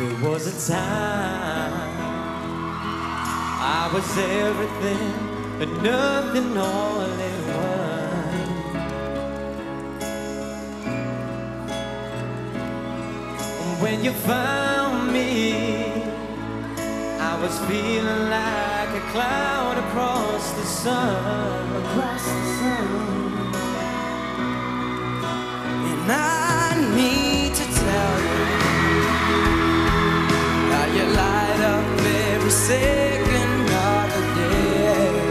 was a time I was everything and nothing all at once. When you found me, I was feeling like a cloud across the sun. Across the sun. Second of the day.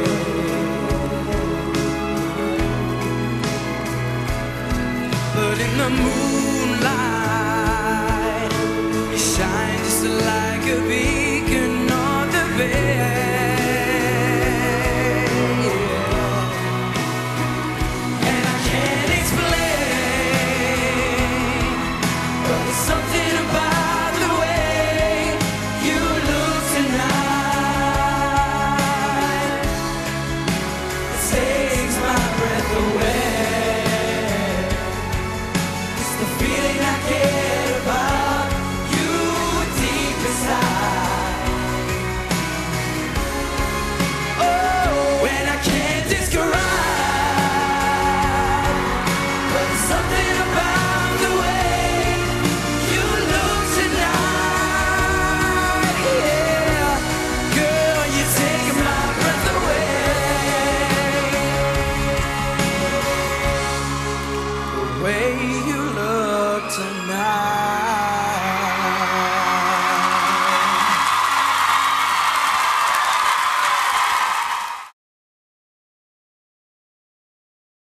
But in the mood